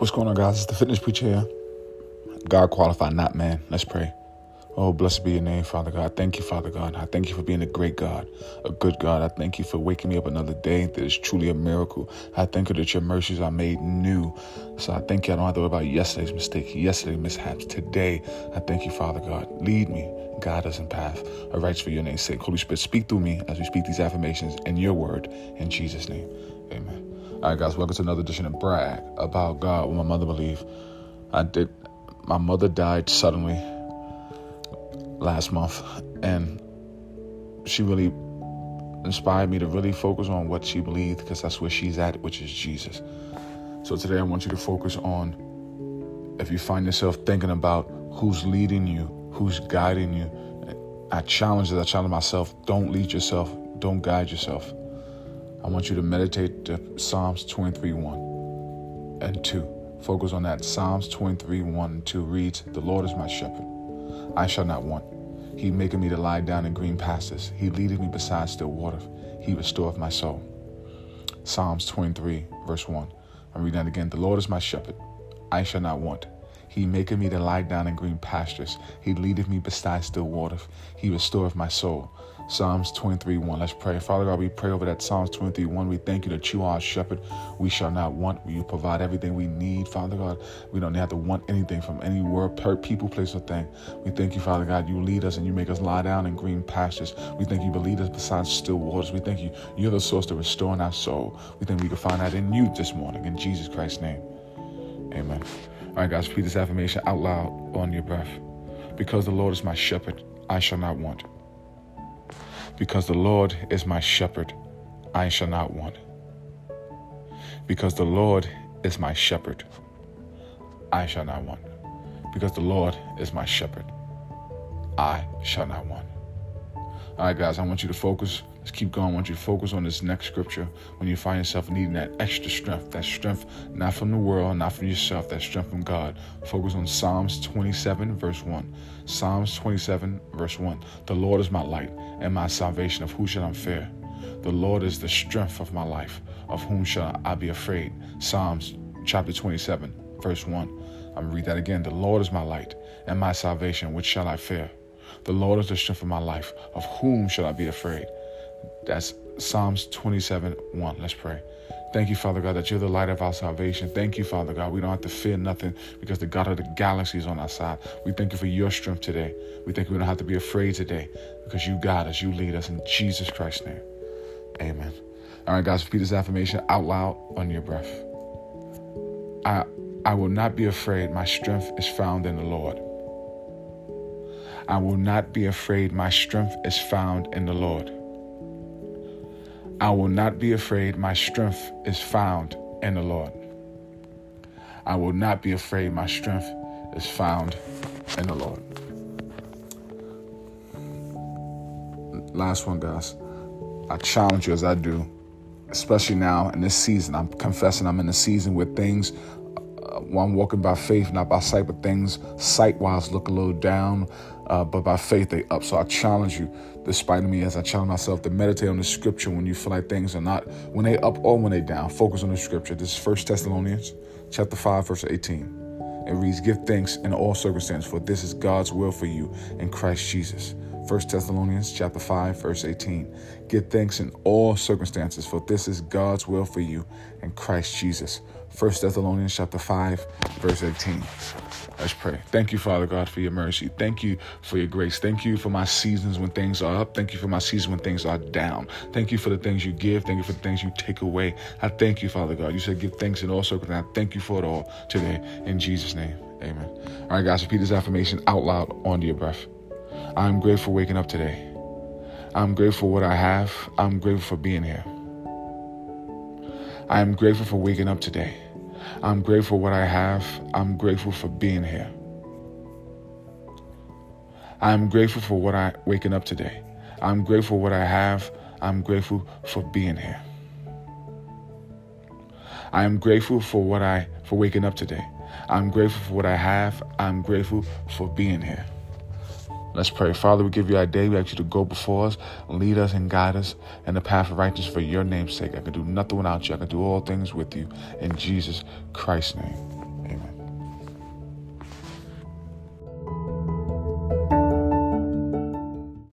What's going on, guys? It's the fitness preacher here. God qualified, not man. Let's pray. Oh, blessed be your name, Father God. Thank you, Father God. I thank you for being a great God, a good God. I thank you for waking me up another day. That is truly a miracle. I thank you that your mercies are made new. So I thank you. I don't have to worry about yesterday's mistake, yesterday's mishaps. Today, I thank you, Father God. Lead me, guide us in path. I write for your name's sake. Holy Spirit, speak through me as we speak these affirmations in your word. In Jesus' name, amen. All right, guys, welcome to another edition of Brag about God, what my mother believed. I did. My mother died suddenly last month, and she really inspired me to really focus on what she believed because that's where she's at, which is Jesus. So today, I want you to focus on if you find yourself thinking about who's leading you, who's guiding you. I challenge that. I challenge myself. Don't lead yourself. Don't guide yourself. I want you to meditate to Psalms 23 1 and 2. Focus on that. Psalms 23 1 and 2 reads, The Lord is my shepherd. I shall not want. He maketh me to lie down in green pastures. He leadeth me beside still waters. He restoreth my soul. Psalms 23, verse 1. I'm reading that again. The Lord is my shepherd. I shall not want. He maketh me to lie down in green pastures. He leadeth me beside still waters. He restoreth my soul. Psalms 23 1. Let's pray. Father God, we pray over that Psalms 23 1. We thank you that you are our shepherd. We shall not want. You provide everything we need, Father God. We don't have to want anything from any per people, place, or thing. We thank you, Father God. You lead us and you make us lie down in green pastures. We thank you, lead us beside still waters. We thank you. You're the source to restore our soul. We think we can find that in you this morning. In Jesus Christ's name. Amen. All right, guys, repeat this affirmation out loud on your breath. Because the Lord is my shepherd, I shall not want. Because the Lord is my shepherd, I shall not want. Because the Lord is my shepherd, I shall not want. Because the Lord is my shepherd, I shall not want. All right, guys, I want you to focus. Let's keep going. Once you focus on this next scripture when you find yourself needing that extra strength, that strength not from the world, not from yourself, that strength from God. Focus on Psalms 27, verse 1. Psalms 27, verse 1. The Lord is my light and my salvation. Of who shall I fear? The Lord is the strength of my life. Of whom shall I be afraid? Psalms chapter 27, verse 1. I'm going to read that again. The Lord is my light and my salvation. Which shall I fear? The Lord is the strength of my life. Of whom shall I be afraid? That's Psalms 27 1. Let's pray. Thank you, Father God, that you're the light of our salvation. Thank you, Father God. We don't have to fear nothing because the God of the galaxy is on our side. We thank you for your strength today. We thank we don't have to be afraid today because you guide us, you lead us in Jesus Christ's name. Amen. All right, guys, repeat this affirmation out loud on your breath. I, I will not be afraid. My strength is found in the Lord. I will not be afraid. My strength is found in the Lord. I will not be afraid. My strength is found in the Lord. I will not be afraid. My strength is found in the Lord. Last one, guys. I challenge you as I do, especially now in this season. I'm confessing I'm in a season where things uh, well, I'm walking by faith, not by sight, but things sight wise look a little down, uh, but by faith they up. So I challenge you, despite me, as I challenge myself to meditate on the scripture when you feel like things are not, when they up or when they down. Focus on the scripture. This is First Thessalonians chapter 5, verse 18. It reads, Give thanks in all circumstances, for this is God's will for you in Christ Jesus. 1 Thessalonians chapter 5 verse 18. Give thanks in all circumstances for this is God's will for you in Christ Jesus. 1 Thessalonians chapter 5 verse 18. Let's pray. Thank you, Father God, for your mercy. Thank you for your grace. Thank you for my seasons when things are up. Thank you for my seasons when things are down. Thank you for the things you give. Thank you for the things you take away. I thank you, Father God. You said give thanks in all circumstances. I thank you for it all today. In Jesus' name, amen. All right, guys, repeat this affirmation out loud on your breath. I'm grateful for waking up today. I'm grateful for what I have. I'm grateful for being here. I am grateful for waking up today. I'm grateful for what I have. I'm grateful for being here. I'm grateful for what I waking up today. I'm grateful for what I have. I'm grateful for being here. I am grateful for what I for waking up today. I'm grateful for what I have. I'm grateful for being here. Let's pray. Father, we give you our day. We ask you to go before us, lead us and guide us in the path of righteousness for your name's sake. I can do nothing without you. I can do all things with you. In Jesus Christ's name.